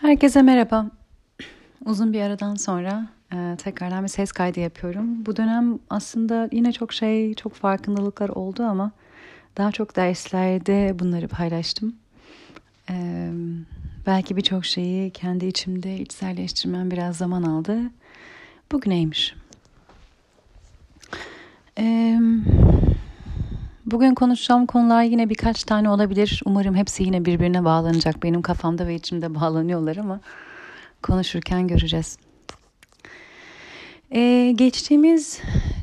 Herkese merhaba. Uzun bir aradan sonra e, tekrardan bir ses kaydı yapıyorum. Bu dönem aslında yine çok şey, çok farkındalıklar oldu ama daha çok derslerde bunları paylaştım. E, belki birçok şeyi kendi içimde içselleştirmem biraz zaman aldı. Bugüneymiş. E, Bugün konuşacağım konular yine birkaç tane olabilir. Umarım hepsi yine birbirine bağlanacak. Benim kafamda ve içimde bağlanıyorlar ama konuşurken göreceğiz. Ee, geçtiğimiz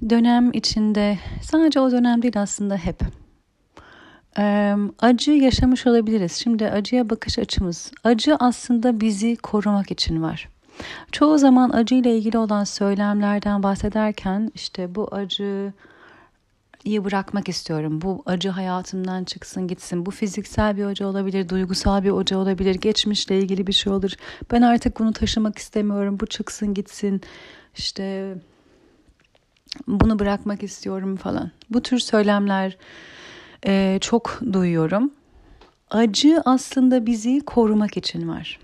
dönem içinde sadece o dönem değil aslında hep ee, acı yaşamış olabiliriz. Şimdi acıya bakış açımız. Acı aslında bizi korumak için var. Çoğu zaman acıyla ilgili olan söylemlerden bahsederken işte bu acı iyi bırakmak istiyorum. Bu acı hayatımdan çıksın gitsin. Bu fiziksel bir acı olabilir, duygusal bir acı olabilir, geçmişle ilgili bir şey olur. Ben artık bunu taşımak istemiyorum. Bu çıksın gitsin. İşte bunu bırakmak istiyorum falan. Bu tür söylemler e, çok duyuyorum. Acı aslında bizi korumak için var.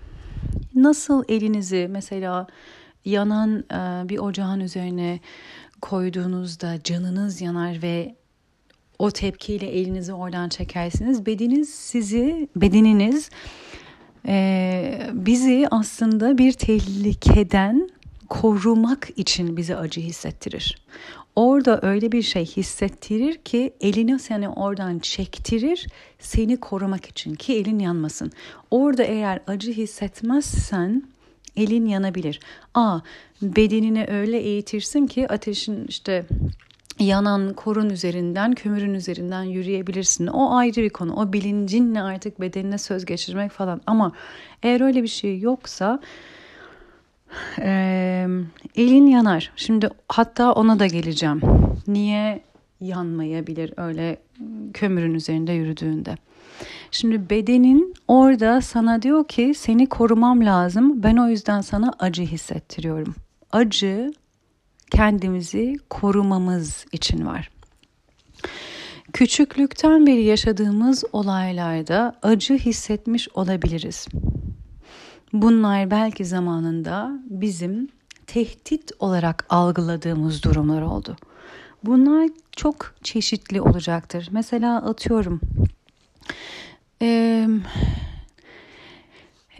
Nasıl elinizi mesela yanan e, bir ocağın üzerine koyduğunuzda canınız yanar ve o tepkiyle elinizi oradan çekersiniz. Bedeniz sizi, bedeniniz e, bizi aslında bir tehlikeden korumak için bize acı hissettirir. Orada öyle bir şey hissettirir ki elini seni oradan çektirir seni korumak için ki elin yanmasın. Orada eğer acı hissetmezsen elin yanabilir. A bedenini öyle eğitirsin ki ateşin işte yanan korun üzerinden, kömürün üzerinden yürüyebilirsin. O ayrı bir konu. O bilincinle artık bedenine söz geçirmek falan. Ama eğer öyle bir şey yoksa e, elin yanar. Şimdi hatta ona da geleceğim. Niye yanmayabilir öyle kömürün üzerinde yürüdüğünde? Şimdi bedenin orada sana diyor ki seni korumam lazım. Ben o yüzden sana acı hissettiriyorum. Acı kendimizi korumamız için var. Küçüklükten beri yaşadığımız olaylarda acı hissetmiş olabiliriz. Bunlar belki zamanında bizim tehdit olarak algıladığımız durumlar oldu. Bunlar çok çeşitli olacaktır. Mesela atıyorum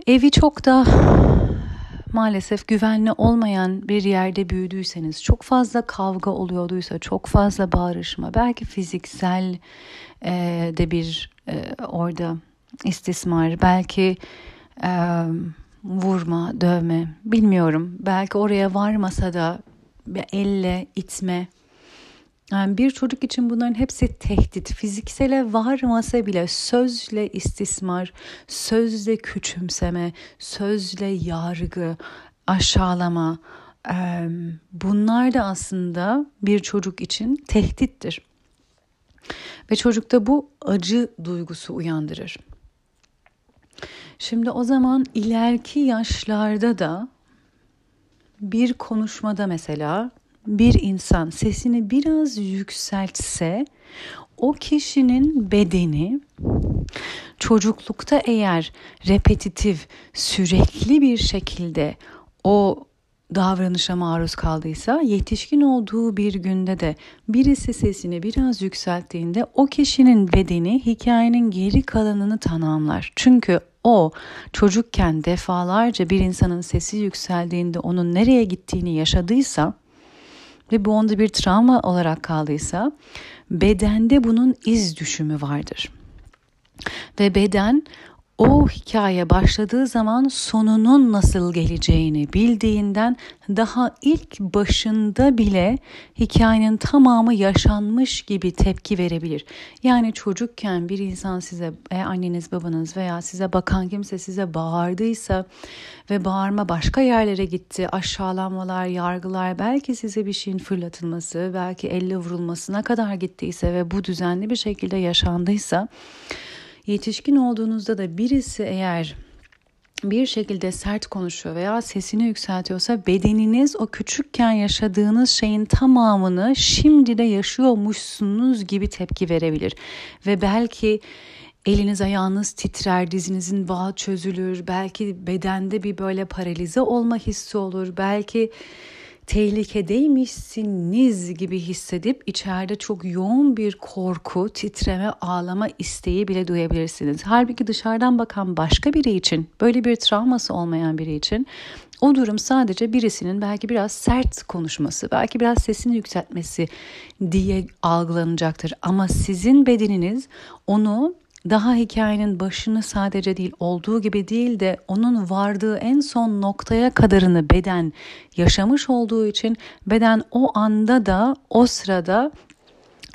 evi çok da maalesef güvenli olmayan bir yerde büyüdüyseniz, çok fazla kavga oluyorduysa, çok fazla bağırışma, belki fiziksel e, de bir e, orada istismar, belki e, vurma, dövme, bilmiyorum. Belki oraya varmasa da elle itme, yani bir çocuk için bunların hepsi tehdit. Fiziksele varmasa bile sözle istismar, sözle küçümseme, sözle yargı, aşağılama bunlar da aslında bir çocuk için tehdittir. Ve çocukta bu acı duygusu uyandırır. Şimdi o zaman ileriki yaşlarda da bir konuşmada mesela bir insan sesini biraz yükseltse o kişinin bedeni çocuklukta eğer repetitif, sürekli bir şekilde o davranışa maruz kaldıysa yetişkin olduğu bir günde de birisi sesini biraz yükselttiğinde o kişinin bedeni hikayenin geri kalanını tamamlar. Çünkü o çocukken defalarca bir insanın sesi yükseldiğinde onun nereye gittiğini yaşadıysa ve bu onda bir travma olarak kaldıysa bedende bunun iz düşümü vardır. Ve beden o hikaye başladığı zaman sonunun nasıl geleceğini bildiğinden daha ilk başında bile hikayenin tamamı yaşanmış gibi tepki verebilir. Yani çocukken bir insan size e, anneniz babanız veya size bakan kimse size bağırdıysa ve bağırma başka yerlere gitti aşağılanmalar yargılar belki size bir şeyin fırlatılması belki elle vurulmasına kadar gittiyse ve bu düzenli bir şekilde yaşandıysa Yetişkin olduğunuzda da birisi eğer bir şekilde sert konuşuyor veya sesini yükseltiyorsa bedeniniz o küçükken yaşadığınız şeyin tamamını şimdi de yaşıyormuşsunuz gibi tepki verebilir. Ve belki eliniz ayağınız titrer, dizinizin bağı çözülür, belki bedende bir böyle paralize olma hissi olur, belki tehlikedeymişsiniz gibi hissedip içeride çok yoğun bir korku, titreme, ağlama isteği bile duyabilirsiniz. Halbuki dışarıdan bakan başka biri için, böyle bir travması olmayan biri için o durum sadece birisinin belki biraz sert konuşması, belki biraz sesini yükseltmesi diye algılanacaktır. Ama sizin bedeniniz onu daha hikayenin başını sadece değil olduğu gibi değil de onun vardığı en son noktaya kadarını beden yaşamış olduğu için beden o anda da o sırada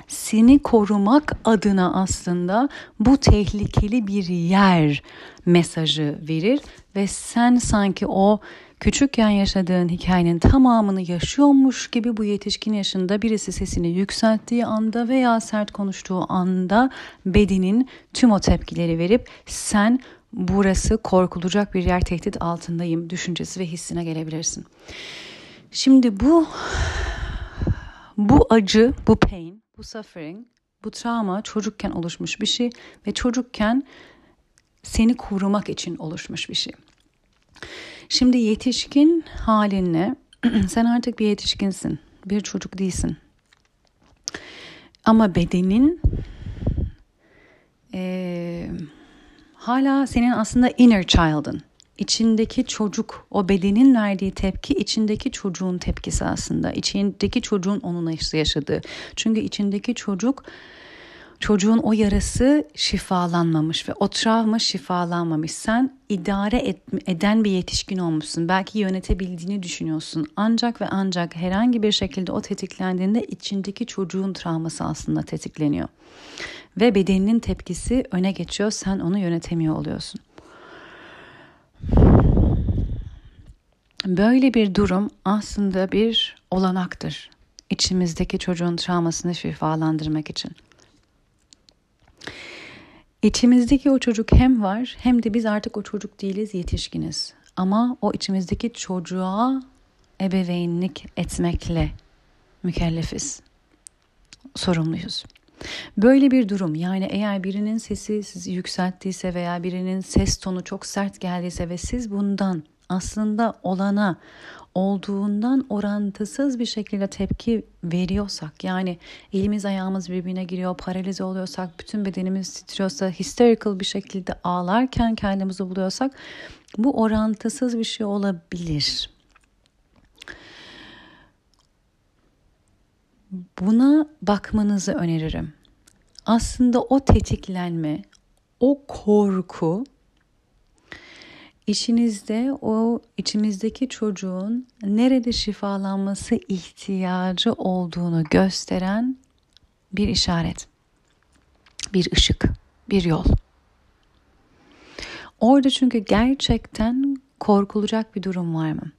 seni korumak adına aslında bu tehlikeli bir yer mesajı verir ve sen sanki o küçükken yaşadığın hikayenin tamamını yaşıyormuş gibi bu yetişkin yaşında birisi sesini yükselttiği anda veya sert konuştuğu anda bedenin tüm o tepkileri verip sen burası korkulacak bir yer tehdit altındayım düşüncesi ve hissine gelebilirsin. Şimdi bu bu acı, bu pain, bu suffering, bu travma çocukken oluşmuş bir şey ve çocukken seni korumak için oluşmuş bir şey. Şimdi yetişkin halinle sen artık bir yetişkinsin. Bir çocuk değilsin. Ama bedenin e, hala senin aslında inner child'ın. İçindeki çocuk, o bedenin verdiği tepki içindeki çocuğun tepkisi aslında. İçindeki çocuğun onunla yaşadığı. Çünkü içindeki çocuk çocuğun o yarası şifalanmamış ve o travma şifalanmamış. Sen idare et, eden bir yetişkin olmuşsun. Belki yönetebildiğini düşünüyorsun. Ancak ve ancak herhangi bir şekilde o tetiklendiğinde içindeki çocuğun travması aslında tetikleniyor. Ve bedeninin tepkisi öne geçiyor. Sen onu yönetemiyor oluyorsun. Böyle bir durum aslında bir olanaktır. İçimizdeki çocuğun travmasını şifalandırmak için. İçimizdeki o çocuk hem var hem de biz artık o çocuk değiliz yetişkiniz. Ama o içimizdeki çocuğa ebeveynlik etmekle mükellefiz. Sorumluyuz. Böyle bir durum yani eğer birinin sesi sizi yükselttiyse veya birinin ses tonu çok sert geldiyse ve siz bundan aslında olana olduğundan orantısız bir şekilde tepki veriyorsak yani elimiz ayağımız birbirine giriyor, paralize oluyorsak, bütün bedenimiz titriyorsa, hysterical bir şekilde ağlarken kendimizi buluyorsak bu orantısız bir şey olabilir. Buna bakmanızı öneririm. Aslında o tetiklenme, o korku İçinizde o içimizdeki çocuğun nerede şifalanması ihtiyacı olduğunu gösteren bir işaret, bir ışık, bir yol. Orada çünkü gerçekten korkulacak bir durum var mı?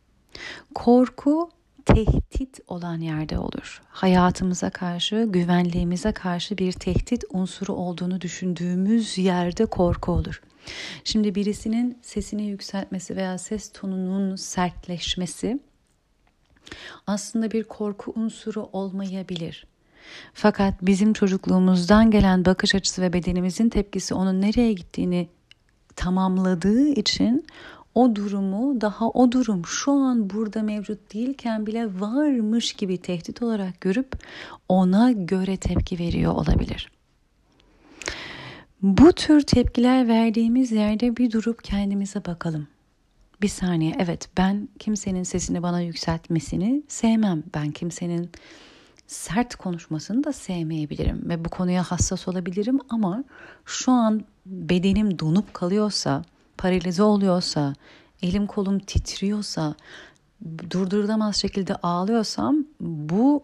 Korku tehdit olan yerde olur. Hayatımıza karşı, güvenliğimize karşı bir tehdit unsuru olduğunu düşündüğümüz yerde korku olur. Şimdi birisinin sesini yükseltmesi veya ses tonunun sertleşmesi aslında bir korku unsuru olmayabilir. Fakat bizim çocukluğumuzdan gelen bakış açısı ve bedenimizin tepkisi onun nereye gittiğini tamamladığı için o durumu daha o durum şu an burada mevcut değilken bile varmış gibi tehdit olarak görüp ona göre tepki veriyor olabilir. Bu tür tepkiler verdiğimiz yerde bir durup kendimize bakalım. Bir saniye evet ben kimsenin sesini bana yükseltmesini sevmem. Ben kimsenin sert konuşmasını da sevmeyebilirim ve bu konuya hassas olabilirim ama şu an bedenim donup kalıyorsa, paralize oluyorsa, elim kolum titriyorsa, durdurulamaz şekilde ağlıyorsam bu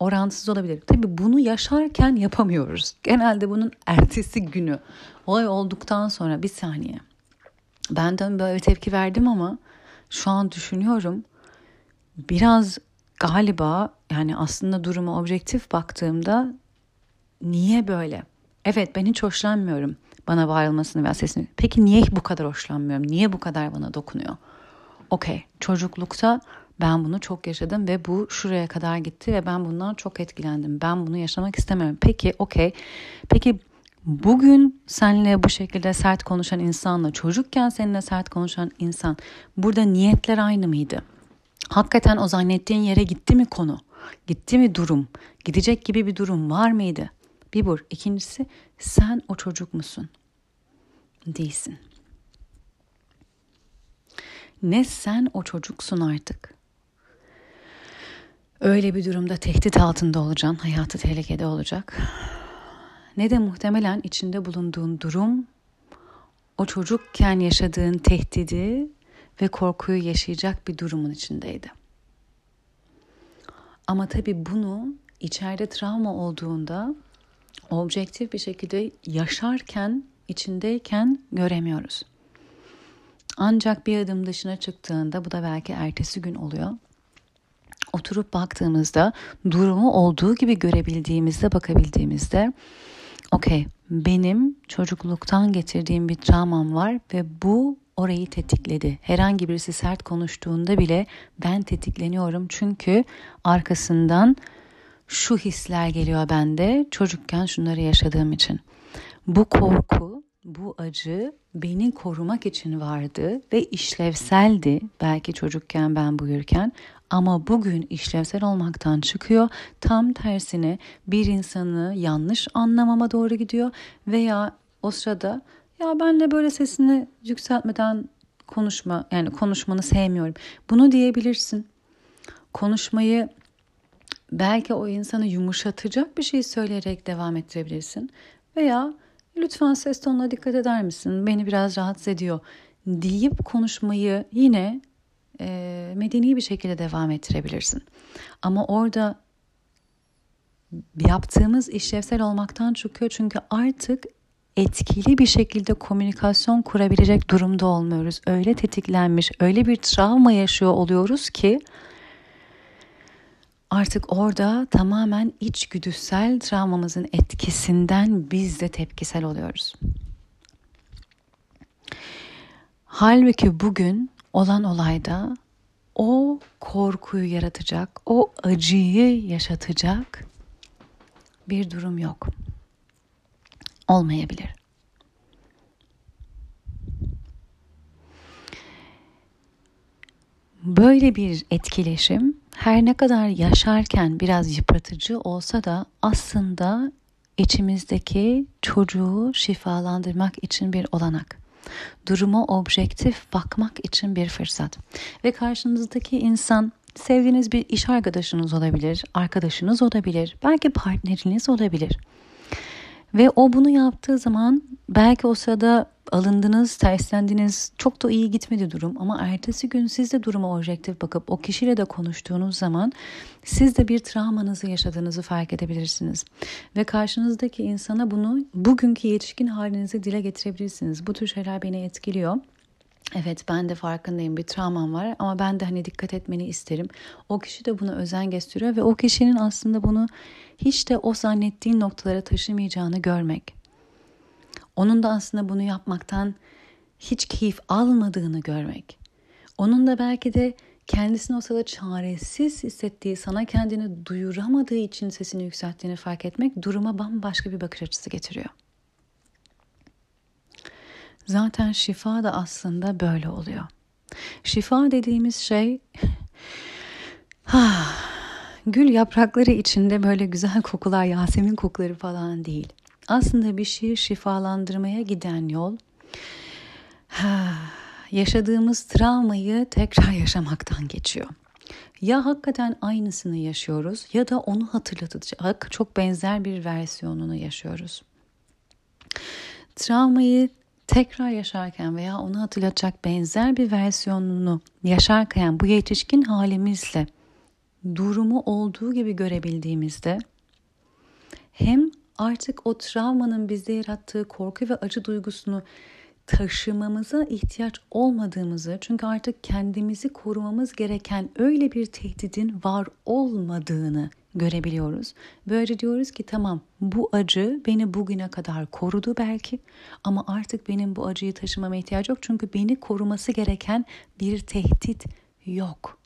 orantısız olabilir. Tabii bunu yaşarken yapamıyoruz. Genelde bunun ertesi günü olay olduktan sonra bir saniye. Ben de böyle tepki verdim ama şu an düşünüyorum biraz galiba yani aslında duruma objektif baktığımda niye böyle? Evet ben hiç hoşlanmıyorum bana bağırılmasını veya sesini. Peki niye bu kadar hoşlanmıyorum? Niye bu kadar bana dokunuyor? Okey çocuklukta ben bunu çok yaşadım ve bu şuraya kadar gitti ve ben bundan çok etkilendim. Ben bunu yaşamak istemiyorum. Peki okey. Peki bugün seninle bu şekilde sert konuşan insanla çocukken seninle sert konuşan insan burada niyetler aynı mıydı? Hakikaten o zannettiğin yere gitti mi konu? Gitti mi durum? Gidecek gibi bir durum var mıydı? Bir bu. İkincisi sen o çocuk musun? Değilsin. Ne sen o çocuksun artık. Öyle bir durumda tehdit altında olacaksın, hayatı tehlikede olacak. Ne de muhtemelen içinde bulunduğun durum o çocukken yaşadığın tehdidi ve korkuyu yaşayacak bir durumun içindeydi. Ama tabii bunu içeride travma olduğunda objektif bir şekilde yaşarken, içindeyken göremiyoruz. Ancak bir adım dışına çıktığında bu da belki ertesi gün oluyor. Oturup baktığımızda durumu olduğu gibi görebildiğimizde bakabildiğimizde okey benim çocukluktan getirdiğim bir travmam var ve bu orayı tetikledi. Herhangi birisi sert konuştuğunda bile ben tetikleniyorum çünkü arkasından şu hisler geliyor bende çocukken şunları yaşadığım için. Bu korku, bu acı beni korumak için vardı ve işlevseldi belki çocukken ben buyurken ama bugün işlevsel olmaktan çıkıyor. Tam tersine bir insanı yanlış anlamama doğru gidiyor veya o sırada ya ben de böyle sesini yükseltmeden konuşma yani konuşmanı sevmiyorum. Bunu diyebilirsin. Konuşmayı belki o insanı yumuşatacak bir şey söyleyerek devam ettirebilirsin. Veya lütfen ses tonuna dikkat eder misin? Beni biraz rahatsız ediyor deyip konuşmayı yine e, medeni bir şekilde devam ettirebilirsin. Ama orada yaptığımız işlevsel olmaktan çıkıyor çünkü artık etkili bir şekilde komünikasyon kurabilecek durumda olmuyoruz. Öyle tetiklenmiş, öyle bir travma yaşıyor oluyoruz ki artık orada tamamen içgüdüsel travmamızın etkisinden biz de tepkisel oluyoruz. Halbuki bugün olan olayda o korkuyu yaratacak, o acıyı yaşatacak bir durum yok. Olmayabilir. Böyle bir etkileşim her ne kadar yaşarken biraz yıpratıcı olsa da aslında içimizdeki çocuğu şifalandırmak için bir olanak. Durumu objektif bakmak için bir fırsat. Ve karşınızdaki insan sevdiğiniz bir iş arkadaşınız olabilir, arkadaşınız olabilir, belki partneriniz olabilir. Ve o bunu yaptığı zaman belki o sırada alındınız, terslendiniz, çok da iyi gitmedi durum ama ertesi gün siz de duruma objektif bakıp o kişiyle de konuştuğunuz zaman siz de bir travmanızı yaşadığınızı fark edebilirsiniz. Ve karşınızdaki insana bunu bugünkü yetişkin halinizi dile getirebilirsiniz. Bu tür şeyler beni etkiliyor. Evet ben de farkındayım bir travmam var ama ben de hani dikkat etmeni isterim. O kişi de buna özen gösteriyor ve o kişinin aslında bunu hiç de o zannettiğin noktalara taşımayacağını görmek. Onun da aslında bunu yapmaktan hiç keyif almadığını görmek. Onun da belki de kendisini o sırada çaresiz hissettiği, sana kendini duyuramadığı için sesini yükselttiğini fark etmek duruma bambaşka bir bakış açısı getiriyor. Zaten şifa da aslında böyle oluyor. Şifa dediğimiz şey gül yaprakları içinde böyle güzel kokular, Yasemin kokuları falan değil. Aslında bir şeyi şifalandırmaya giden yol yaşadığımız travmayı tekrar yaşamaktan geçiyor. Ya hakikaten aynısını yaşıyoruz ya da onu hatırlatacak çok benzer bir versiyonunu yaşıyoruz. Travmayı tekrar yaşarken veya onu hatırlatacak benzer bir versiyonunu yaşarken bu yetişkin halimizle durumu olduğu gibi görebildiğimizde hem artık o travmanın bizde yarattığı korku ve acı duygusunu taşımamıza ihtiyaç olmadığımızı çünkü artık kendimizi korumamız gereken öyle bir tehdidin var olmadığını görebiliyoruz. Böyle diyoruz ki tamam bu acı beni bugüne kadar korudu belki ama artık benim bu acıyı taşımama ihtiyaç yok çünkü beni koruması gereken bir tehdit yok.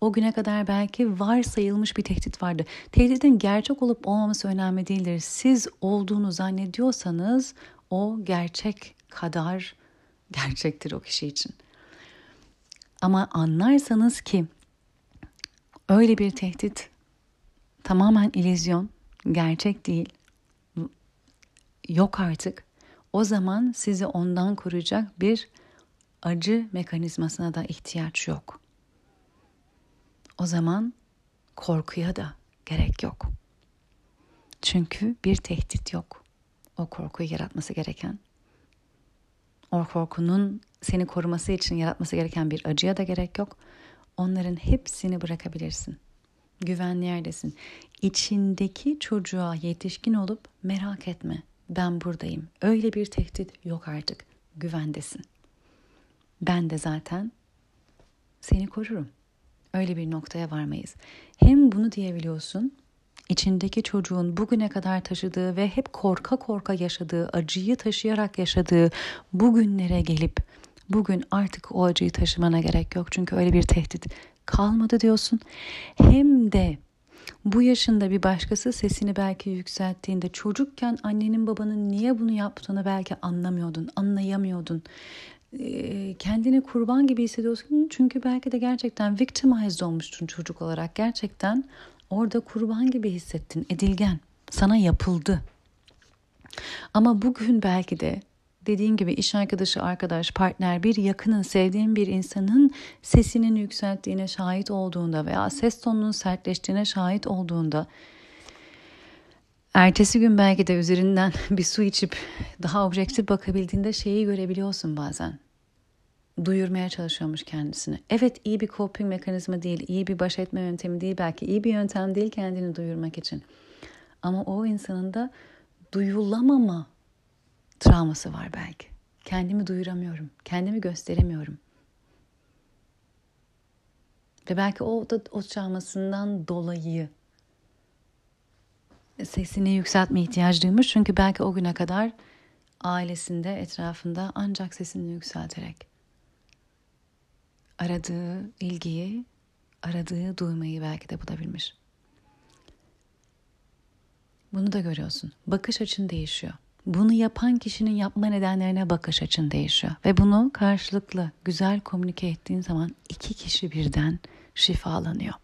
O güne kadar belki varsayılmış bir tehdit vardı. Tehditin gerçek olup olmaması önemli değildir. Siz olduğunu zannediyorsanız o gerçek kadar gerçektir o kişi için. Ama anlarsanız ki öyle bir tehdit tamamen ilizyon, gerçek değil, yok artık. O zaman sizi ondan koruyacak bir acı mekanizmasına da ihtiyaç yok. O zaman korkuya da gerek yok. Çünkü bir tehdit yok. O korkuyu yaratması gereken. O korkunun seni koruması için yaratması gereken bir acıya da gerek yok. Onların hepsini bırakabilirsin. Güvenli yerdesin. İçindeki çocuğa yetişkin olup merak etme. Ben buradayım. Öyle bir tehdit yok artık. Güvendesin. Ben de zaten seni korurum. Öyle bir noktaya varmayız. Hem bunu diyebiliyorsun. İçindeki çocuğun bugüne kadar taşıdığı ve hep korka korka yaşadığı, acıyı taşıyarak yaşadığı bugünlere gelip bugün artık o acıyı taşımana gerek yok. Çünkü öyle bir tehdit kalmadı diyorsun. Hem de bu yaşında bir başkası sesini belki yükselttiğinde çocukken annenin babanın niye bunu yaptığını belki anlamıyordun, anlayamıyordun. kendini kurban gibi hissediyorsun çünkü belki de gerçekten victimized olmuştun çocuk olarak. Gerçekten orada kurban gibi hissettin, edilgen. Sana yapıldı. Ama bugün belki de dediğin gibi iş arkadaşı, arkadaş, partner, bir yakının, sevdiğin bir insanın sesinin yükselttiğine şahit olduğunda veya ses tonunun sertleştiğine şahit olduğunda ertesi gün belki de üzerinden bir su içip daha objektif bakabildiğinde şeyi görebiliyorsun bazen. Duyurmaya çalışıyormuş kendisini. Evet iyi bir coping mekanizma değil, iyi bir baş etme yöntemi değil belki iyi bir yöntem değil kendini duyurmak için. Ama o insanın da duyulamama travması var belki. Kendimi duyuramıyorum. Kendimi gösteremiyorum. Ve belki o da o travmasından dolayı sesini yükseltme ihtiyacı duymuş. Çünkü belki o güne kadar ailesinde, etrafında ancak sesini yükselterek aradığı ilgiyi, aradığı duymayı belki de bulabilmiş. Bunu da görüyorsun. Bakış açın değişiyor bunu yapan kişinin yapma nedenlerine bakış açın değişiyor. Ve bunu karşılıklı güzel komünike ettiğin zaman iki kişi birden şifalanıyor.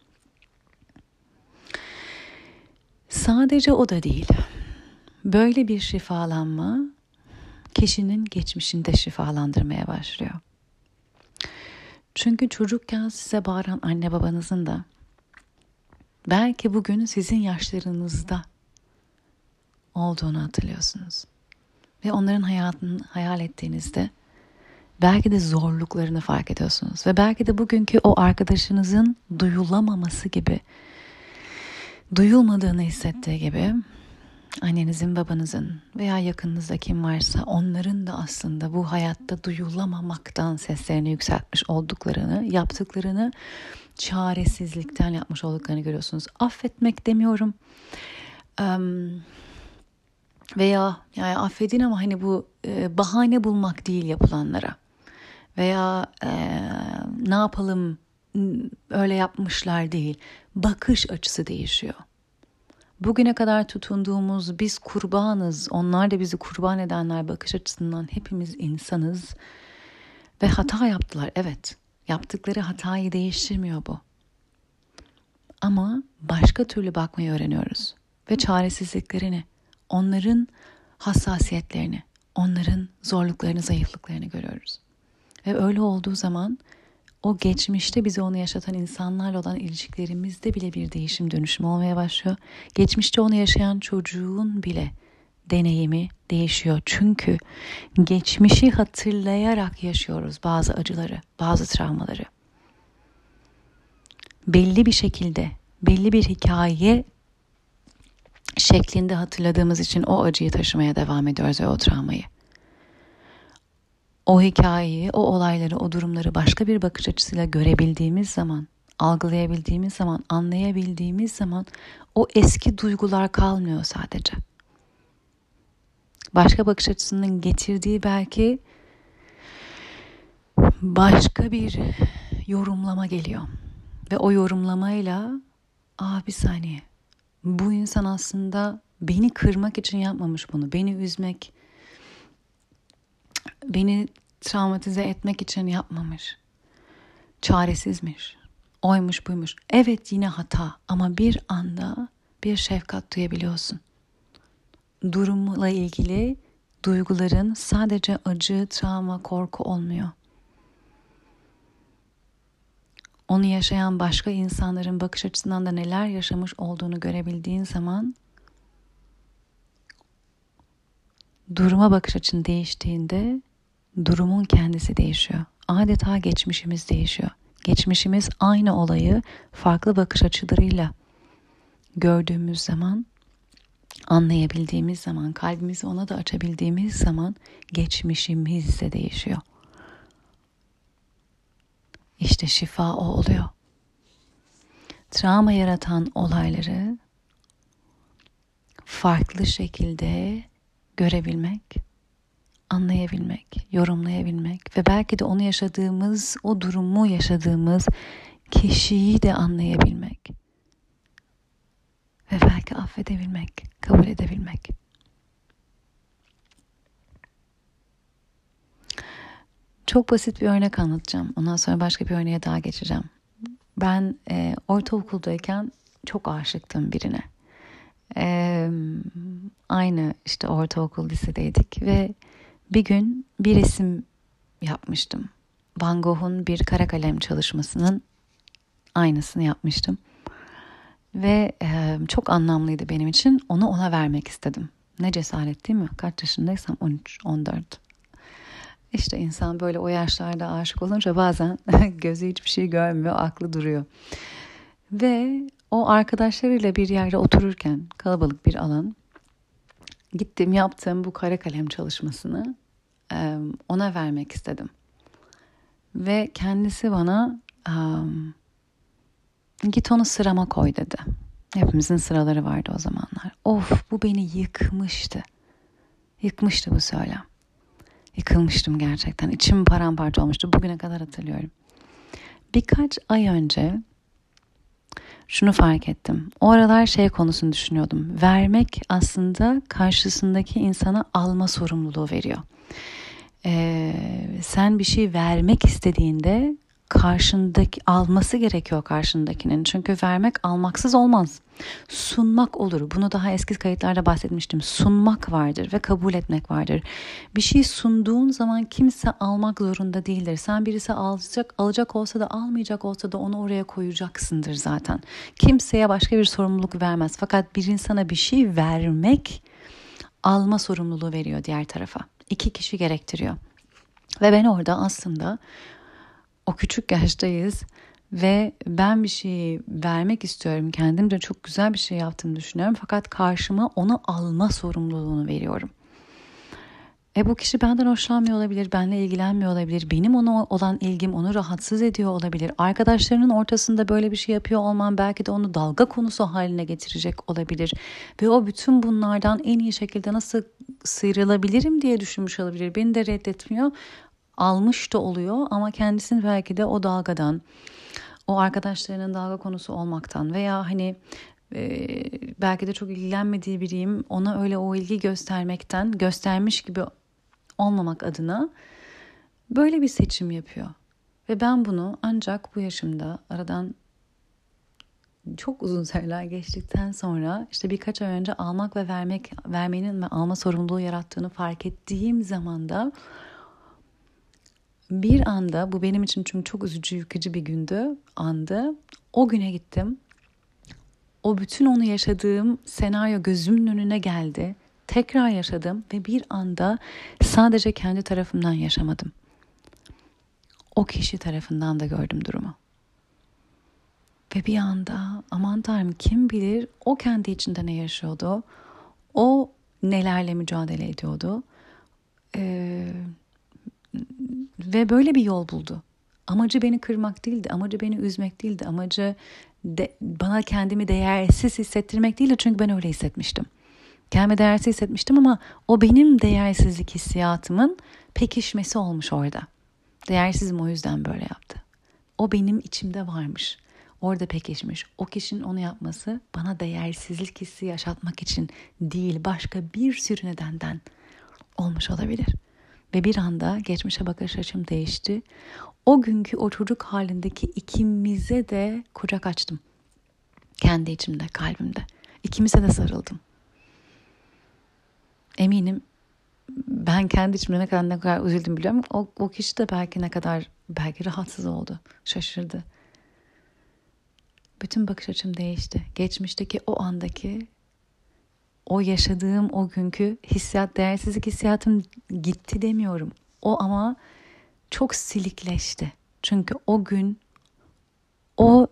Sadece o da değil. Böyle bir şifalanma kişinin geçmişinde şifalandırmaya başlıyor. Çünkü çocukken size bağıran anne babanızın da belki bugün sizin yaşlarınızda olduğunu hatırlıyorsunuz ve onların hayatını hayal ettiğinizde belki de zorluklarını fark ediyorsunuz ve belki de bugünkü o arkadaşınızın duyulamaması gibi duyulmadığını hissettiği gibi annenizin babanızın veya yakınınızda kim varsa onların da aslında bu hayatta duyulamamaktan seslerini yükseltmiş olduklarını, yaptıklarını çaresizlikten yapmış olduklarını görüyorsunuz. Affetmek demiyorum. Um, veya yani affedin ama hani bu e, bahane bulmak değil yapılanlara veya e, ne yapalım öyle yapmışlar değil bakış açısı değişiyor. Bugüne kadar tutunduğumuz biz kurbanız, onlar da bizi kurban edenler bakış açısından hepimiz insanız ve hata yaptılar. Evet, yaptıkları hatayı değiştirmiyor bu. Ama başka türlü bakmayı öğreniyoruz ve çaresizliklerini onların hassasiyetlerini, onların zorluklarını, zayıflıklarını görüyoruz. Ve öyle olduğu zaman o geçmişte bize onu yaşatan insanlarla olan ilişkilerimizde bile bir değişim dönüşüm olmaya başlıyor. Geçmişte onu yaşayan çocuğun bile deneyimi değişiyor. Çünkü geçmişi hatırlayarak yaşıyoruz bazı acıları, bazı travmaları. Belli bir şekilde, belli bir hikaye şeklinde hatırladığımız için o acıyı taşımaya devam ediyoruz ve o travmayı. O hikayeyi, o olayları, o durumları başka bir bakış açısıyla görebildiğimiz zaman, algılayabildiğimiz zaman, anlayabildiğimiz zaman o eski duygular kalmıyor sadece. Başka bakış açısının getirdiği belki başka bir yorumlama geliyor. Ve o yorumlamayla aa bir saniye bu insan aslında beni kırmak için yapmamış bunu. Beni üzmek, beni travmatize etmek için yapmamış. Çaresizmiş. Oymuş buymuş. Evet yine hata ama bir anda bir şefkat duyabiliyorsun. Durumla ilgili duyguların sadece acı, travma, korku olmuyor. Onu yaşayan başka insanların bakış açısından da neler yaşamış olduğunu görebildiğin zaman duruma bakış açın değiştiğinde durumun kendisi değişiyor. Adeta geçmişimiz değişiyor. Geçmişimiz aynı olayı farklı bakış açılarıyla gördüğümüz zaman, anlayabildiğimiz zaman, kalbimizi ona da açabildiğimiz zaman geçmişimiz de değişiyor. İşte şifa o oluyor. Travma yaratan olayları farklı şekilde görebilmek, anlayabilmek, yorumlayabilmek ve belki de onu yaşadığımız, o durumu yaşadığımız kişiyi de anlayabilmek ve belki affedebilmek, kabul edebilmek. Çok basit bir örnek anlatacağım. Ondan sonra başka bir örneğe daha geçeceğim. Ben e, ortaokuldayken çok aşıktım birine. E, aynı işte ortaokul lisedeydik ve bir gün bir resim yapmıştım. Van Gogh'un bir kara kalem çalışmasının aynısını yapmıştım. Ve e, çok anlamlıydı benim için. Onu ona vermek istedim. Ne cesaret değil mi? Kaç yaşındaysam 13, 14. İşte insan böyle o yaşlarda aşık olunca bazen gözü hiçbir şey görmüyor, aklı duruyor. Ve o arkadaşlarıyla bir yerde otururken kalabalık bir alan gittim yaptığım bu kara kalem çalışmasını ona vermek istedim. Ve kendisi bana git onu sırama koy dedi. Hepimizin sıraları vardı o zamanlar. Of bu beni yıkmıştı. Yıkmıştı bu söylem. Yıkılmıştım gerçekten. İçim paramparça olmuştu. Bugüne kadar hatırlıyorum. Birkaç ay önce şunu fark ettim. O aralar şey konusunu düşünüyordum. Vermek aslında karşısındaki insana alma sorumluluğu veriyor. Ee, sen bir şey vermek istediğinde karşındaki alması gerekiyor karşındakinin. Çünkü vermek almaksız olmaz. Sunmak olur. Bunu daha eski kayıtlarda bahsetmiştim. Sunmak vardır ve kabul etmek vardır. Bir şey sunduğun zaman kimse almak zorunda değildir. Sen birisi alacak, alacak olsa da almayacak olsa da onu oraya koyacaksındır zaten. Kimseye başka bir sorumluluk vermez. Fakat bir insana bir şey vermek alma sorumluluğu veriyor diğer tarafa. İki kişi gerektiriyor. Ve ben orada aslında o küçük yaştayız ve ben bir şey vermek istiyorum. Kendim de çok güzel bir şey yaptığımı düşünüyorum. Fakat karşıma onu alma sorumluluğunu veriyorum. E bu kişi benden hoşlanmıyor olabilir, benimle ilgilenmiyor olabilir, benim ona olan ilgim onu rahatsız ediyor olabilir. Arkadaşlarının ortasında böyle bir şey yapıyor olman belki de onu dalga konusu haline getirecek olabilir. Ve o bütün bunlardan en iyi şekilde nasıl sıyrılabilirim diye düşünmüş olabilir. Beni de reddetmiyor almış da oluyor ama kendisini belki de o dalgadan, o arkadaşlarının dalga konusu olmaktan veya hani e, belki de çok ilgilenmediği biriyim ona öyle o ilgi göstermekten göstermiş gibi olmamak adına böyle bir seçim yapıyor. Ve ben bunu ancak bu yaşımda aradan çok uzun seneler geçtikten sonra işte birkaç ay önce almak ve vermek vermenin ve alma sorumluluğu yarattığını fark ettiğim zaman da bir anda bu benim için çünkü çok üzücü yıkıcı bir gündü andı. O güne gittim. O bütün onu yaşadığım senaryo gözümün önüne geldi. Tekrar yaşadım ve bir anda sadece kendi tarafımdan yaşamadım. O kişi tarafından da gördüm durumu. Ve bir anda aman tanrım kim bilir o kendi içinde ne yaşıyordu. O nelerle mücadele ediyordu. Ee, ve böyle bir yol buldu. Amacı beni kırmak değildi, amacı beni üzmek değildi, amacı de, bana kendimi değersiz hissettirmek değildi çünkü ben öyle hissetmiştim. Kendimi değersiz hissetmiştim ama o benim değersizlik hissiyatımın pekişmesi olmuş orada. Değersizim o yüzden böyle yaptı. O benim içimde varmış. orada pekişmiş. O kişinin onu yapması bana değersizlik hissi yaşatmak için değil başka bir sürü nedenden olmuş olabilir. Ve bir anda geçmişe bakış açım değişti. O günkü o çocuk halindeki ikimize de kucak açtım. Kendi içimde, kalbimde. İkimize de sarıldım. Eminim ben kendi içimde ne kadar ne kadar üzüldüm biliyorum. O, o kişi de belki ne kadar belki rahatsız oldu, şaşırdı. Bütün bakış açım değişti. Geçmişteki o andaki o yaşadığım o günkü hissiyat, değersizlik hissiyatım gitti demiyorum. O ama çok silikleşti. Çünkü o gün o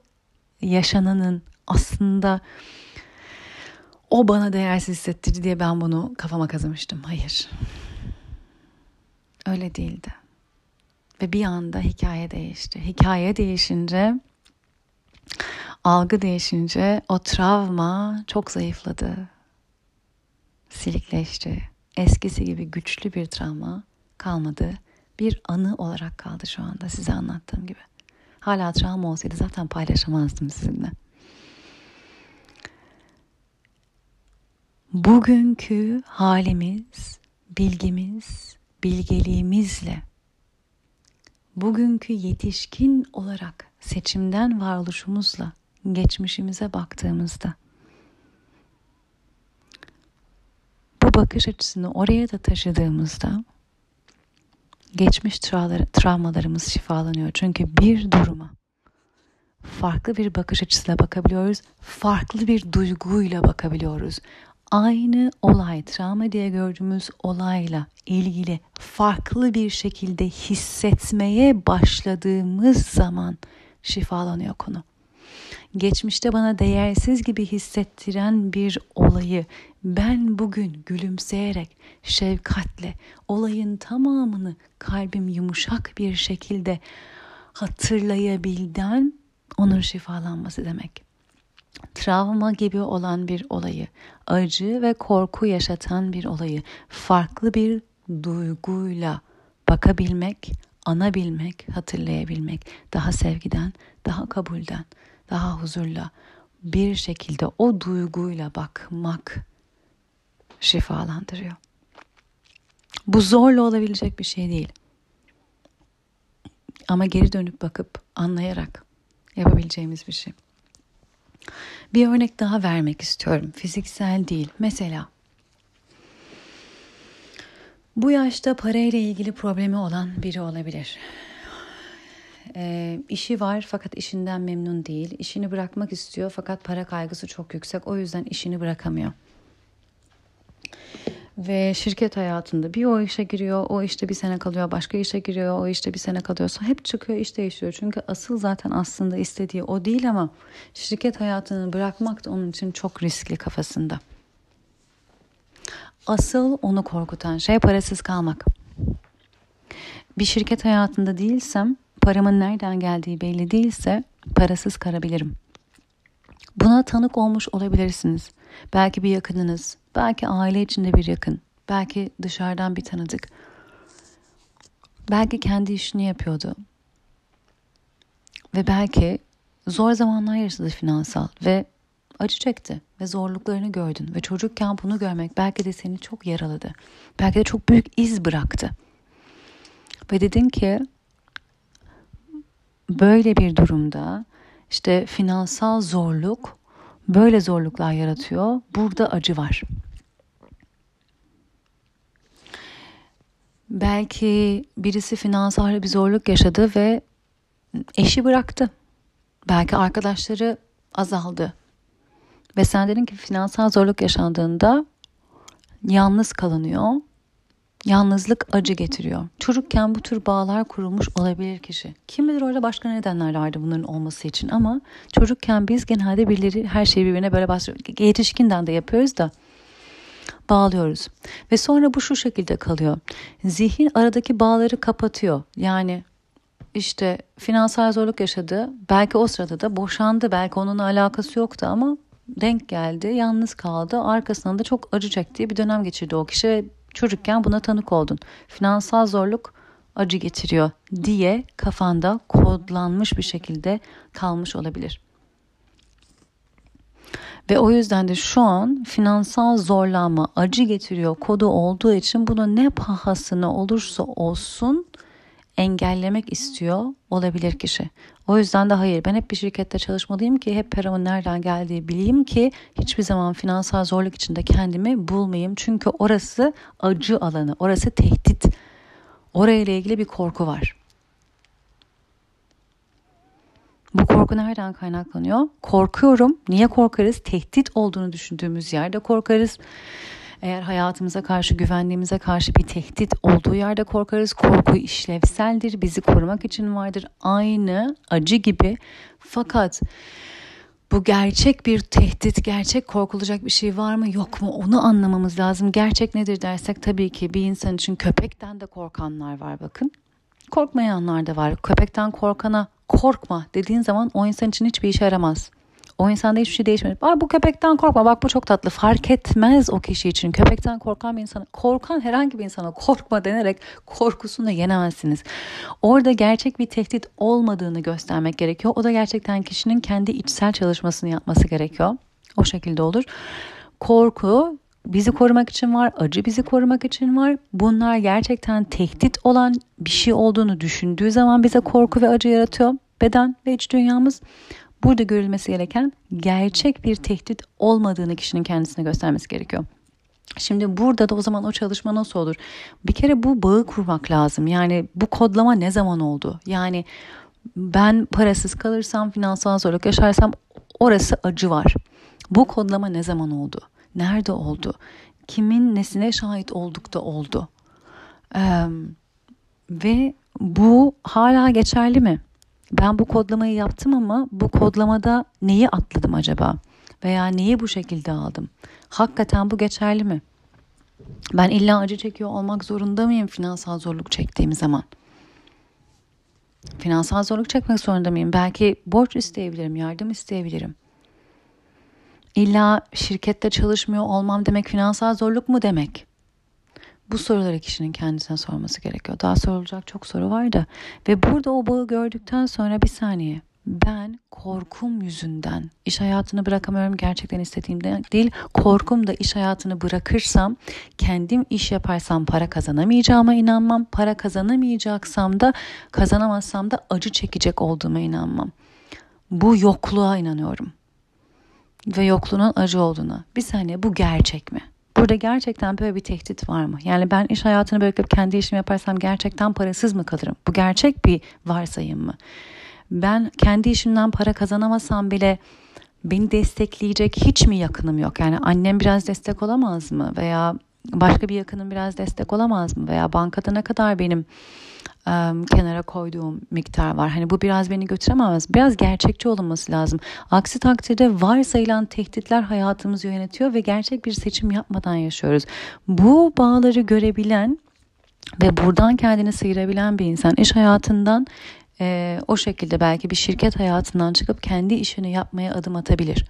yaşananın aslında o bana değersiz hissettirdi diye ben bunu kafama kazımıştım. Hayır. Öyle değildi. Ve bir anda hikaye değişti. Hikaye değişince, algı değişince o travma çok zayıfladı. Silikleşti. Eskisi gibi güçlü bir travma kalmadı. Bir anı olarak kaldı şu anda size anlattığım gibi. Hala travma olsaydı zaten paylaşamazdım sizinle. Bugünkü halimiz, bilgimiz, bilgeliğimizle bugünkü yetişkin olarak seçimden varoluşumuzla geçmişimize baktığımızda bakış açısını oraya da taşıdığımızda geçmiş travmalarımız şifalanıyor. Çünkü bir duruma farklı bir bakış açısıyla bakabiliyoruz. Farklı bir duyguyla bakabiliyoruz aynı olay, travma diye gördüğümüz olayla ilgili farklı bir şekilde hissetmeye başladığımız zaman şifalanıyor konu. Geçmişte bana değersiz gibi hissettiren bir olayı ben bugün gülümseyerek, şefkatle olayın tamamını kalbim yumuşak bir şekilde hatırlayabilden onun şifalanması demek. Travma gibi olan bir olayı, acı ve korku yaşatan bir olayı farklı bir duyguyla bakabilmek, anabilmek, hatırlayabilmek, daha sevgiden, daha kabulden, daha huzurla bir şekilde o duyguyla bakmak şifalandırıyor. Bu zorla olabilecek bir şey değil. Ama geri dönüp bakıp anlayarak yapabileceğimiz bir şey. Bir örnek daha vermek istiyorum. Fiziksel değil. Mesela bu yaşta parayla ilgili problemi olan biri olabilir. E, işi var fakat işinden memnun değil. İşini bırakmak istiyor fakat para kaygısı çok yüksek. O yüzden işini bırakamıyor ve şirket hayatında bir o işe giriyor, o işte bir sene kalıyor, başka işe giriyor, o işte bir sene kalıyorsa hep çıkıyor, iş değişiyor. Çünkü asıl zaten aslında istediği o değil ama şirket hayatını bırakmak da onun için çok riskli kafasında. Asıl onu korkutan şey parasız kalmak. Bir şirket hayatında değilsem, paramın nereden geldiği belli değilse parasız kalabilirim. Buna tanık olmuş olabilirsiniz. Belki bir yakınınız, belki aile içinde bir yakın, belki dışarıdan bir tanıdık. Belki kendi işini yapıyordu. Ve belki zor zamanlar yaşadı finansal ve acı çekti ve zorluklarını gördün ve çocukken bunu görmek belki de seni çok yaraladı. Belki de çok büyük iz bıraktı. Ve dedin ki böyle bir durumda işte finansal zorluk böyle zorluklar yaratıyor. Burada acı var. Belki birisi finansal bir zorluk yaşadı ve eşi bıraktı. Belki arkadaşları azaldı. Ve sen dedin ki finansal zorluk yaşandığında yalnız kalınıyor Yalnızlık acı getiriyor. Çocukken bu tür bağlar kurulmuş olabilir kişi. Kim bilir orada başka nedenler vardı bunların olması için ama çocukken biz genelde birileri her şeyi birbirine böyle bastırıyor. Yetişkinden de yapıyoruz da bağlıyoruz. Ve sonra bu şu şekilde kalıyor. Zihin aradaki bağları kapatıyor. Yani işte finansal zorluk yaşadı. Belki o sırada da boşandı. Belki onunla alakası yoktu ama denk geldi. Yalnız kaldı. Arkasında da çok acı çektiği bir dönem geçirdi o kişi çocukken buna tanık oldun. Finansal zorluk acı getiriyor diye kafanda kodlanmış bir şekilde kalmış olabilir. Ve o yüzden de şu an finansal zorlanma acı getiriyor kodu olduğu için bunu ne pahasına olursa olsun engellemek istiyor olabilir kişi. O yüzden de hayır ben hep bir şirkette çalışmalıyım ki hep paramın nereden geldiği bileyim ki hiçbir zaman finansal zorluk içinde kendimi bulmayayım. Çünkü orası acı alanı, orası tehdit. Orayla ilgili bir korku var. Bu korku nereden kaynaklanıyor? Korkuyorum. Niye korkarız? Tehdit olduğunu düşündüğümüz yerde korkarız. Eğer hayatımıza karşı, güvenliğimize karşı bir tehdit olduğu yerde korkarız. Korku işlevseldir, bizi korumak için vardır. Aynı acı gibi. Fakat bu gerçek bir tehdit, gerçek korkulacak bir şey var mı yok mu onu anlamamız lazım. Gerçek nedir dersek tabii ki bir insan için köpekten de korkanlar var bakın. Korkmayanlar da var. Köpekten korkana korkma dediğin zaman o insan için hiçbir işe yaramaz. O insanda hiçbir şey değişmedi. Aa, bu köpekten korkma bak bu çok tatlı. Fark etmez o kişi için. Köpekten korkan bir insana, korkan herhangi bir insana korkma denerek korkusunu yenemezsiniz. Orada gerçek bir tehdit olmadığını göstermek gerekiyor. O da gerçekten kişinin kendi içsel çalışmasını yapması gerekiyor. O şekilde olur. Korku bizi korumak için var, acı bizi korumak için var. Bunlar gerçekten tehdit olan bir şey olduğunu düşündüğü zaman bize korku ve acı yaratıyor. Beden ve iç dünyamız burada görülmesi gereken gerçek bir tehdit olmadığını kişinin kendisine göstermesi gerekiyor. Şimdi burada da o zaman o çalışma nasıl olur? Bir kere bu bağı kurmak lazım. Yani bu kodlama ne zaman oldu? Yani ben parasız kalırsam, finansal zorluk yaşarsam orası acı var. Bu kodlama ne zaman oldu? Nerede oldu? Kimin nesine şahit olduk da oldu? Ee, ve bu hala geçerli mi? Ben bu kodlamayı yaptım ama bu kodlamada neyi atladım acaba? Veya neyi bu şekilde aldım? Hakikaten bu geçerli mi? Ben illa acı çekiyor olmak zorunda mıyım finansal zorluk çektiğim zaman? Finansal zorluk çekmek zorunda mıyım? Belki borç isteyebilirim, yardım isteyebilirim. İlla şirkette çalışmıyor olmam demek finansal zorluk mu demek? Bu soruları kişinin kendisine sorması gerekiyor. Daha sorulacak çok soru var da. Ve burada o bağı gördükten sonra bir saniye. Ben korkum yüzünden iş hayatını bırakamıyorum gerçekten istediğimden değil. Korkum da iş hayatını bırakırsam kendim iş yaparsam para kazanamayacağıma inanmam. Para kazanamayacaksam da kazanamazsam da acı çekecek olduğuma inanmam. Bu yokluğa inanıyorum ve yokluğunun acı olduğuna. Bir saniye bu gerçek mi? Burada gerçekten böyle bir tehdit var mı? Yani ben iş hayatını bırakıp kendi işimi yaparsam gerçekten parasız mı kalırım? Bu gerçek bir varsayım mı? Ben kendi işimden para kazanamasam bile beni destekleyecek hiç mi yakınım yok? Yani annem biraz destek olamaz mı? Veya başka bir yakınım biraz destek olamaz mı? Veya bankada ne kadar benim um, kenara koyduğum miktar var. Hani bu biraz beni götüremez. Biraz gerçekçi olunması lazım. Aksi takdirde varsayılan tehditler hayatımızı yönetiyor ve gerçek bir seçim yapmadan yaşıyoruz. Bu bağları görebilen ve buradan kendini sıyırabilen bir insan iş hayatından e, o şekilde belki bir şirket hayatından çıkıp kendi işini yapmaya adım atabilir.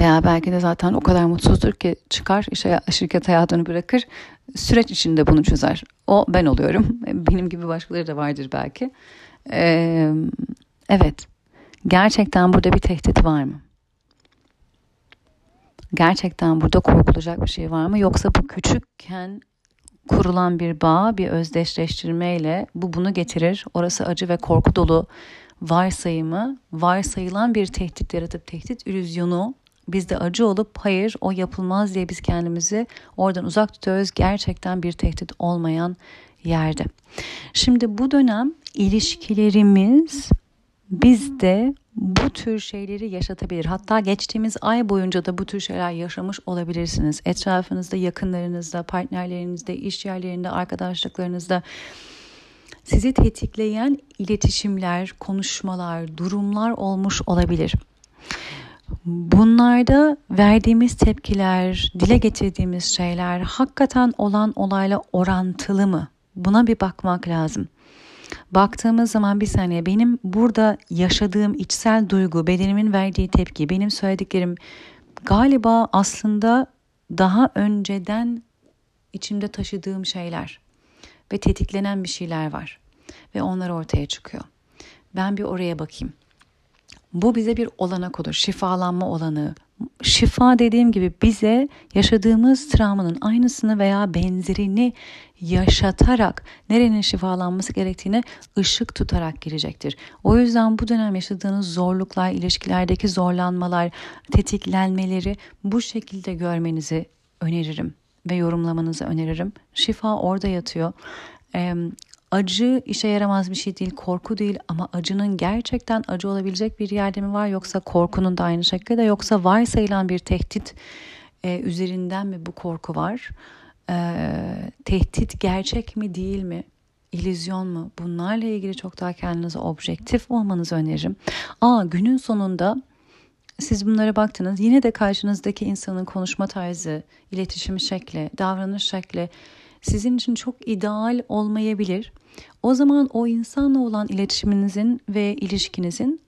Veya belki de zaten o kadar mutsuzdur ki çıkar işe, şirket hayatını bırakır süreç içinde bunu çözer. O ben oluyorum. Benim gibi başkaları da vardır belki. Ee, evet. Gerçekten burada bir tehdit var mı? Gerçekten burada korkulacak bir şey var mı? Yoksa bu küçükken kurulan bir bağ, bir özdeşleştirmeyle bu bunu getirir. Orası acı ve korku dolu varsayımı, varsayılan bir tehdit yaratıp tehdit illüzyonu bizde acı olup hayır o yapılmaz diye biz kendimizi oradan uzak tutuyoruz. Gerçekten bir tehdit olmayan yerde. Şimdi bu dönem ilişkilerimiz bizde bu tür şeyleri yaşatabilir. Hatta geçtiğimiz ay boyunca da bu tür şeyler yaşamış olabilirsiniz. Etrafınızda, yakınlarınızda, partnerlerinizde, iş yerlerinde, arkadaşlıklarınızda sizi tetikleyen iletişimler, konuşmalar, durumlar olmuş olabilir. Bunlarda verdiğimiz tepkiler, dile getirdiğimiz şeyler hakikaten olan olayla orantılı mı? Buna bir bakmak lazım. Baktığımız zaman bir saniye benim burada yaşadığım içsel duygu, bedenimin verdiği tepki, benim söylediklerim galiba aslında daha önceden içimde taşıdığım şeyler ve tetiklenen bir şeyler var. ve onlar ortaya çıkıyor. Ben bir oraya bakayım. Bu bize bir olanak olur, şifalanma olanağı. Şifa dediğim gibi bize yaşadığımız travmanın aynısını veya benzerini yaşatarak nerenin şifalanması gerektiğine ışık tutarak girecektir. O yüzden bu dönem yaşadığınız zorluklar, ilişkilerdeki zorlanmalar, tetiklenmeleri bu şekilde görmenizi öneririm ve yorumlamanızı öneririm. Şifa orada yatıyor. Ee, acı işe yaramaz bir şey değil, korku değil ama acının gerçekten acı olabilecek bir yerde mi var yoksa korkunun da aynı şekilde yoksa varsayılan bir tehdit e, üzerinden mi bu korku var? E, tehdit gerçek mi değil mi? İllüzyon mu? Bunlarla ilgili çok daha kendinize objektif olmanızı öneririm. Aa günün sonunda siz bunlara baktınız yine de karşınızdaki insanın konuşma tarzı, iletişim şekli, davranış şekli sizin için çok ideal olmayabilir. O zaman o insanla olan iletişiminizin ve ilişkinizin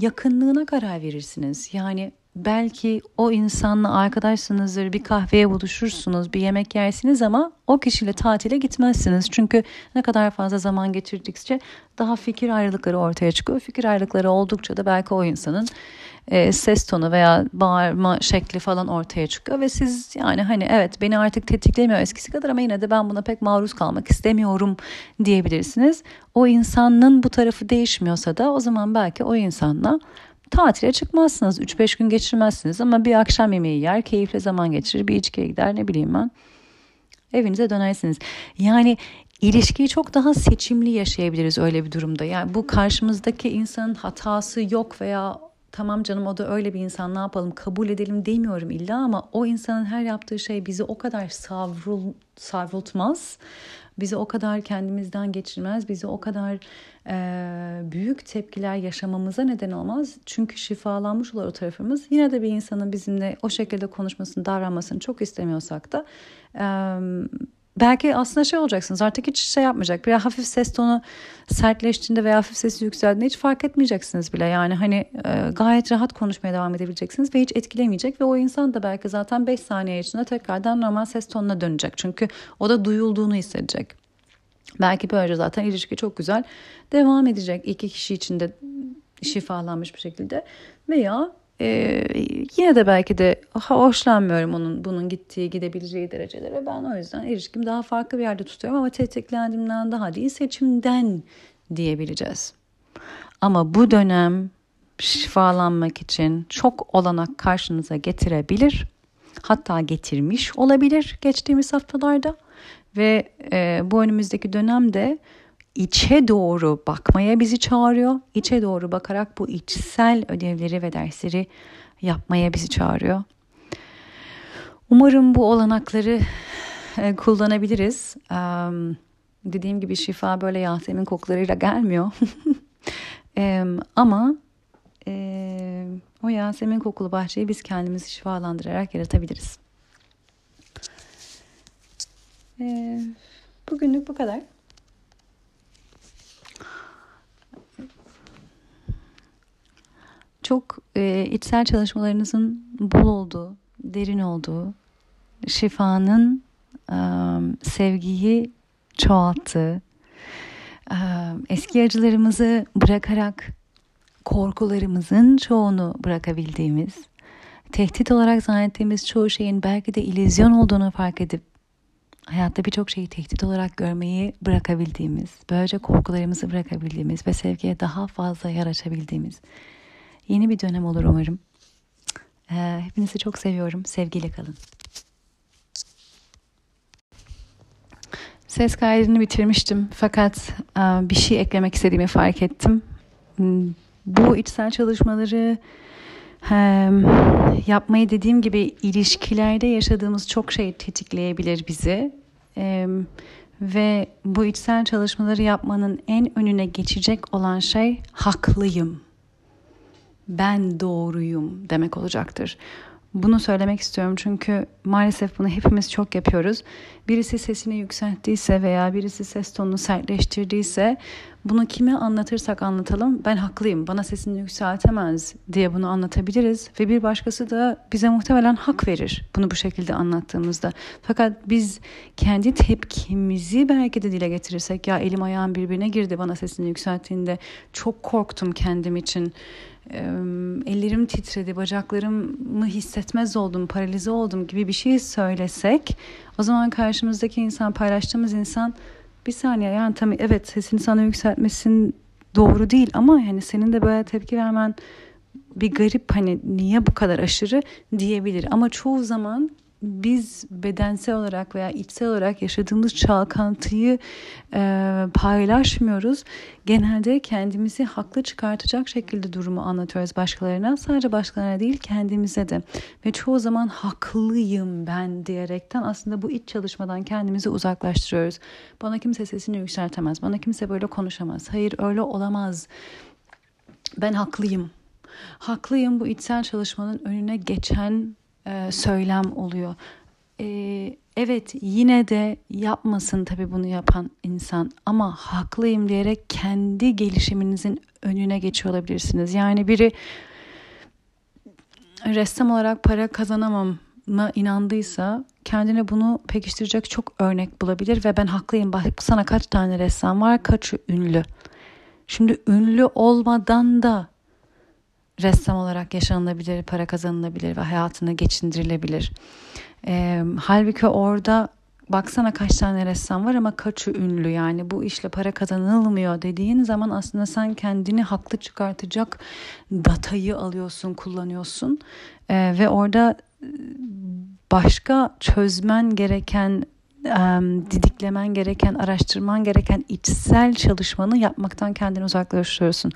yakınlığına karar verirsiniz. Yani belki o insanla arkadaşsınızdır, bir kahveye buluşursunuz, bir yemek yersiniz ama o kişiyle tatile gitmezsiniz. Çünkü ne kadar fazla zaman geçirdikçe daha fikir ayrılıkları ortaya çıkıyor. Fikir ayrılıkları oldukça da belki o insanın e, ses tonu veya bağırma şekli falan ortaya çıkıyor ve siz yani hani evet beni artık tetiklemiyor eskisi kadar ama yine de ben buna pek maruz kalmak istemiyorum diyebilirsiniz. O insanın bu tarafı değişmiyorsa da o zaman belki o insanla tatile çıkmazsınız. 3-5 gün geçirmezsiniz ama bir akşam yemeği yer, keyifli zaman geçirir, bir içkiye gider ne bileyim ben. Evinize dönersiniz. Yani ilişkiyi çok daha seçimli yaşayabiliriz öyle bir durumda. Yani bu karşımızdaki insanın hatası yok veya tamam canım o da öyle bir insan ne yapalım kabul edelim demiyorum illa ama o insanın her yaptığı şey bizi o kadar savrul, savrultmaz. Bizi o kadar kendimizden geçirmez. Bizi o kadar e, büyük tepkiler yaşamamıza neden olmaz. Çünkü şifalanmış olur o tarafımız. Yine de bir insanın bizimle o şekilde konuşmasını, davranmasını çok istemiyorsak da e, belki aslında şey olacaksınız artık hiç şey yapmayacak. Bir hafif ses tonu sertleştiğinde veya hafif sesi yükseldiğinde hiç fark etmeyeceksiniz bile. Yani hani e, gayet rahat konuşmaya devam edebileceksiniz ve hiç etkilemeyecek ve o insan da belki zaten 5 saniye içinde tekrardan normal ses tonuna dönecek. Çünkü o da duyulduğunu hissedecek. Belki böylece zaten ilişki çok güzel devam edecek iki kişi içinde şifalanmış bir şekilde veya ee, yine de belki de hoşlanmıyorum onun bunun gittiği gidebileceği derecelere. Ben o yüzden ilişkim daha farklı bir yerde tutuyorum ama tetiklendiğimden daha değil seçimden diyebileceğiz. Ama bu dönem şifalanmak için çok olanak karşınıza getirebilir. Hatta getirmiş olabilir geçtiğimiz haftalarda. Ve e, bu önümüzdeki dönemde içe doğru bakmaya bizi çağırıyor. İçe doğru bakarak bu içsel ödevleri ve dersleri yapmaya bizi çağırıyor. Umarım bu olanakları e, kullanabiliriz. dediğim gibi şifa böyle Yasemin kokularıyla gelmiyor. ama e, o Yasemin kokulu bahçeyi biz kendimizi şifalandırarak yaratabiliriz. E, bugünlük bu kadar. Çok e, içsel çalışmalarınızın bol olduğu, derin olduğu, şifanın e, sevgiyi çoğalttığı, e, eski acılarımızı bırakarak korkularımızın çoğunu bırakabildiğimiz, tehdit olarak zannettiğimiz çoğu şeyin belki de illüzyon olduğunu fark edip hayatta birçok şeyi tehdit olarak görmeyi bırakabildiğimiz, böylece korkularımızı bırakabildiğimiz ve sevgiye daha fazla yer açabildiğimiz yeni bir dönem olur umarım. Ee, hepinizi çok seviyorum. Sevgiyle kalın. Ses kaydını bitirmiştim fakat e, bir şey eklemek istediğimi fark ettim. Hmm, bu içsel çalışmaları yapmayı dediğim gibi ilişkilerde yaşadığımız çok şey tetikleyebilir bizi. Ve bu içsel çalışmaları yapmanın en önüne geçecek olan şey haklıyım ben doğruyum demek olacaktır. Bunu söylemek istiyorum çünkü maalesef bunu hepimiz çok yapıyoruz. Birisi sesini yükselttiyse veya birisi ses tonunu sertleştirdiyse Bunu kime anlatırsak anlatalım ben haklıyım bana sesini yükseltemez diye bunu anlatabiliriz ve bir başkası da bize muhtemelen hak verir bunu bu şekilde anlattığımızda. Fakat biz kendi tepkimizi belki de dile getirirsek ya elim ayağım birbirine girdi bana sesini yükselttiğinde çok korktum kendim için ellerim titredi, bacaklarımı hissetmez oldum, paralize oldum gibi bir şey söylesek o zaman karşımızdaki insan, paylaştığımız insan bir saniye yani tabii evet sesini sana yükseltmesin doğru değil ama yani senin de böyle tepki vermen bir garip hani niye bu kadar aşırı? diyebilir. Ama çoğu zaman biz bedensel olarak veya içsel olarak yaşadığımız çalkantıyı e, paylaşmıyoruz. Genelde kendimizi haklı çıkartacak şekilde durumu anlatıyoruz başkalarına. Sadece başkalarına değil kendimize de. Ve çoğu zaman haklıyım ben diyerekten aslında bu iç çalışmadan kendimizi uzaklaştırıyoruz. Bana kimse sesini yükseltemez. Bana kimse böyle konuşamaz. Hayır öyle olamaz. Ben haklıyım. Haklıyım bu içsel çalışmanın önüne geçen e, söylem oluyor. E, evet yine de yapmasın tabii bunu yapan insan ama haklıyım diyerek kendi gelişiminizin önüne geçiyor olabilirsiniz. Yani biri ressam olarak para kazanamam mı inandıysa kendine bunu pekiştirecek çok örnek bulabilir ve ben haklıyım bak sana kaç tane ressam var kaç ünlü. Şimdi ünlü olmadan da ressam olarak yaşanılabilir, para kazanılabilir ve hayatını geçindirilebilir. E, halbuki orada baksana kaç tane ressam var ama kaçı ünlü yani bu işle para kazanılmıyor dediğin zaman aslında sen kendini haklı çıkartacak datayı alıyorsun, kullanıyorsun e, ve orada başka çözmen gereken didiklemen gereken, araştırman gereken içsel çalışmanı yapmaktan kendini uzaklaştırıyorsun.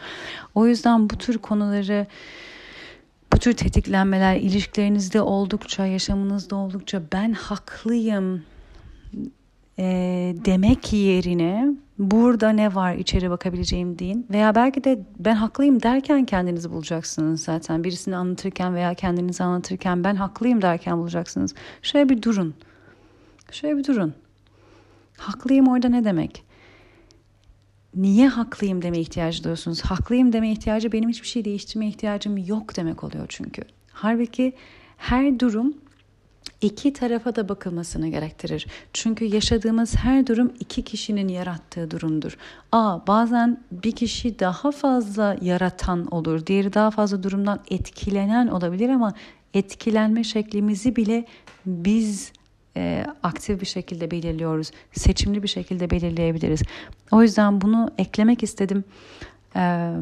O yüzden bu tür konuları bu tür tetiklenmeler ilişkilerinizde oldukça, yaşamınızda oldukça ben haklıyım e, demek yerine burada ne var içeri bakabileceğim deyin. Veya belki de ben haklıyım derken kendinizi bulacaksınız zaten. Birisini anlatırken veya kendinizi anlatırken ben haklıyım derken bulacaksınız. Şöyle bir durun. Şöyle bir durun. Haklıyım orada ne demek? Niye haklıyım deme ihtiyacı duyuyorsunuz? Haklıyım deme ihtiyacı benim hiçbir şey değiştirme ihtiyacım yok demek oluyor çünkü. Halbuki her durum iki tarafa da bakılmasını gerektirir. Çünkü yaşadığımız her durum iki kişinin yarattığı durumdur. A bazen bir kişi daha fazla yaratan olur, diğeri daha fazla durumdan etkilenen olabilir ama etkilenme şeklimizi bile biz e, aktif bir şekilde belirliyoruz. Seçimli bir şekilde belirleyebiliriz. O yüzden bunu eklemek istedim. E,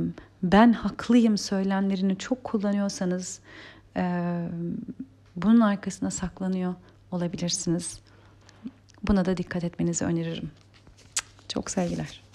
ben haklıyım söylemlerini çok kullanıyorsanız e, bunun arkasına saklanıyor olabilirsiniz. Buna da dikkat etmenizi öneririm. Çok sevgiler.